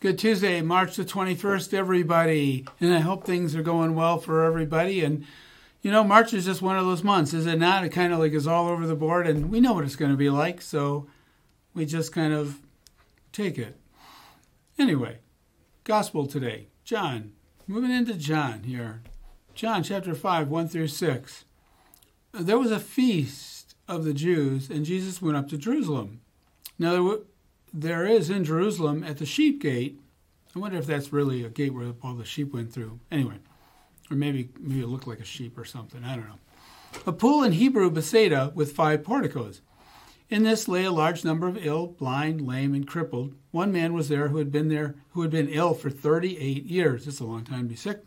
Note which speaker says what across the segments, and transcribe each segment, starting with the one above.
Speaker 1: Good Tuesday, March the 21st, everybody. And I hope things are going well for everybody. And, you know, March is just one of those months, is it not? It kind of like is all over the board, and we know what it's going to be like. So we just kind of take it. Anyway, Gospel today, John. Moving into John here. John chapter 5, 1 through 6. There was a feast of the Jews, and Jesus went up to Jerusalem. Now, there is in Jerusalem at the sheep gate. I wonder if that's really a gate where all the sheep went through. Anyway, or maybe maybe it looked like a sheep or something. I don't know. A pool in Hebrew, Bethsaida, with five porticos. In this lay a large number of ill, blind, lame, and crippled. One man was there who had been there who had been ill for thirty-eight years. It's a long time to be sick.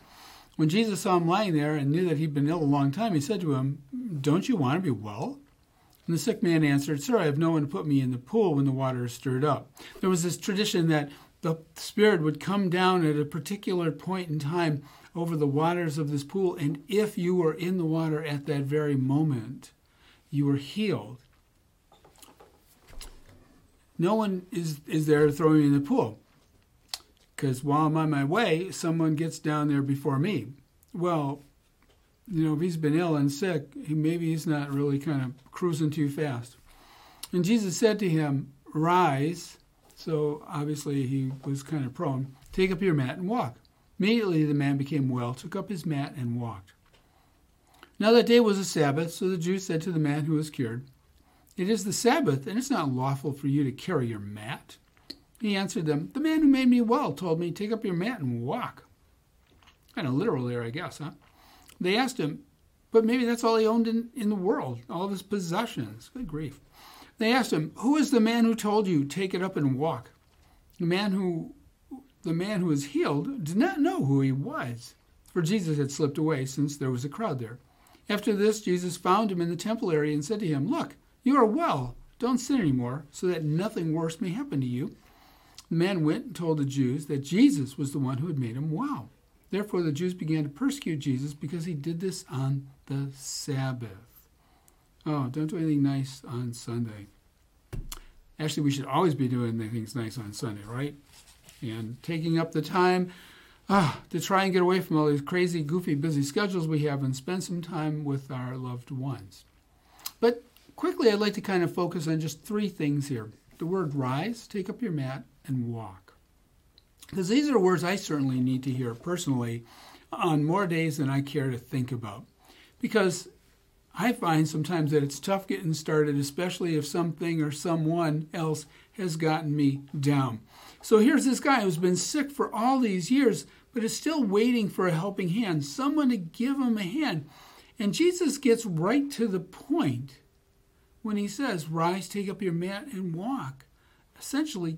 Speaker 1: When Jesus saw him lying there and knew that he'd been ill a long time, he said to him, "Don't you want to be well?" And the sick man answered, Sir, I have no one to put me in the pool when the water is stirred up. There was this tradition that the Spirit would come down at a particular point in time over the waters of this pool, and if you were in the water at that very moment, you were healed. No one is, is there to throw me in the pool. Because while I'm on my way, someone gets down there before me. Well, you know, if he's been ill and sick, maybe he's not really kind of cruising too fast. And Jesus said to him, Rise. So obviously he was kind of prone. Take up your mat and walk. Immediately the man became well, took up his mat, and walked. Now that day was a Sabbath, so the Jews said to the man who was cured, It is the Sabbath, and it's not lawful for you to carry your mat. He answered them, The man who made me well told me, Take up your mat and walk. Kind of literal there, I guess, huh? They asked him, but maybe that's all he owned in, in the world, all of his possessions. Good grief. They asked him, Who is the man who told you, take it up and walk? The man who the man who was healed did not know who he was, for Jesus had slipped away since there was a crowd there. After this, Jesus found him in the temple area and said to him, Look, you are well. Don't sin anymore, so that nothing worse may happen to you. The man went and told the Jews that Jesus was the one who had made him well. Therefore, the Jews began to persecute Jesus because he did this on the Sabbath. Oh, don't do anything nice on Sunday. Actually, we should always be doing things nice on Sunday, right? And taking up the time ah, to try and get away from all these crazy, goofy, busy schedules we have and spend some time with our loved ones. But quickly, I'd like to kind of focus on just three things here the word rise, take up your mat, and walk. Because these are words I certainly need to hear personally on more days than I care to think about. Because I find sometimes that it's tough getting started, especially if something or someone else has gotten me down. So here's this guy who's been sick for all these years, but is still waiting for a helping hand, someone to give him a hand. And Jesus gets right to the point when he says, Rise, take up your mat, and walk. Essentially,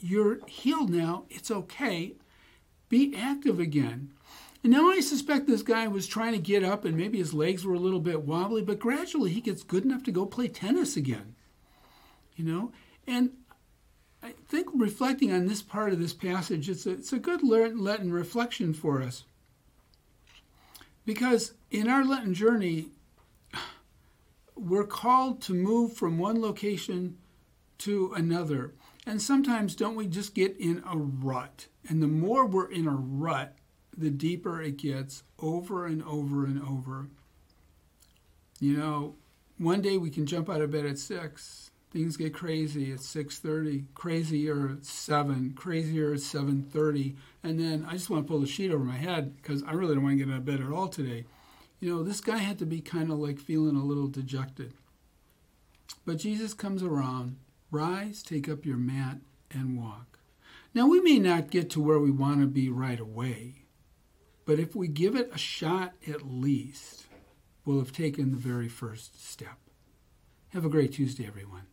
Speaker 1: you're healed now. It's okay. Be active again. And now I suspect this guy was trying to get up and maybe his legs were a little bit wobbly, but gradually he gets good enough to go play tennis again. You know? And I think reflecting on this part of this passage, it's a, it's a good Lenten reflection for us. Because in our Lenten journey, we're called to move from one location to another. And sometimes, don't we just get in a rut? And the more we're in a rut, the deeper it gets over and over and over. You know, one day we can jump out of bed at 6. Things get crazy at 6:30, crazier at 7, crazier at 7:30, and then I just want to pull the sheet over my head because I really don't want to get out of bed at all today. You know, this guy had to be kind of like feeling a little dejected. But Jesus comes around Rise, take up your mat, and walk. Now, we may not get to where we want to be right away, but if we give it a shot at least, we'll have taken the very first step. Have a great Tuesday, everyone.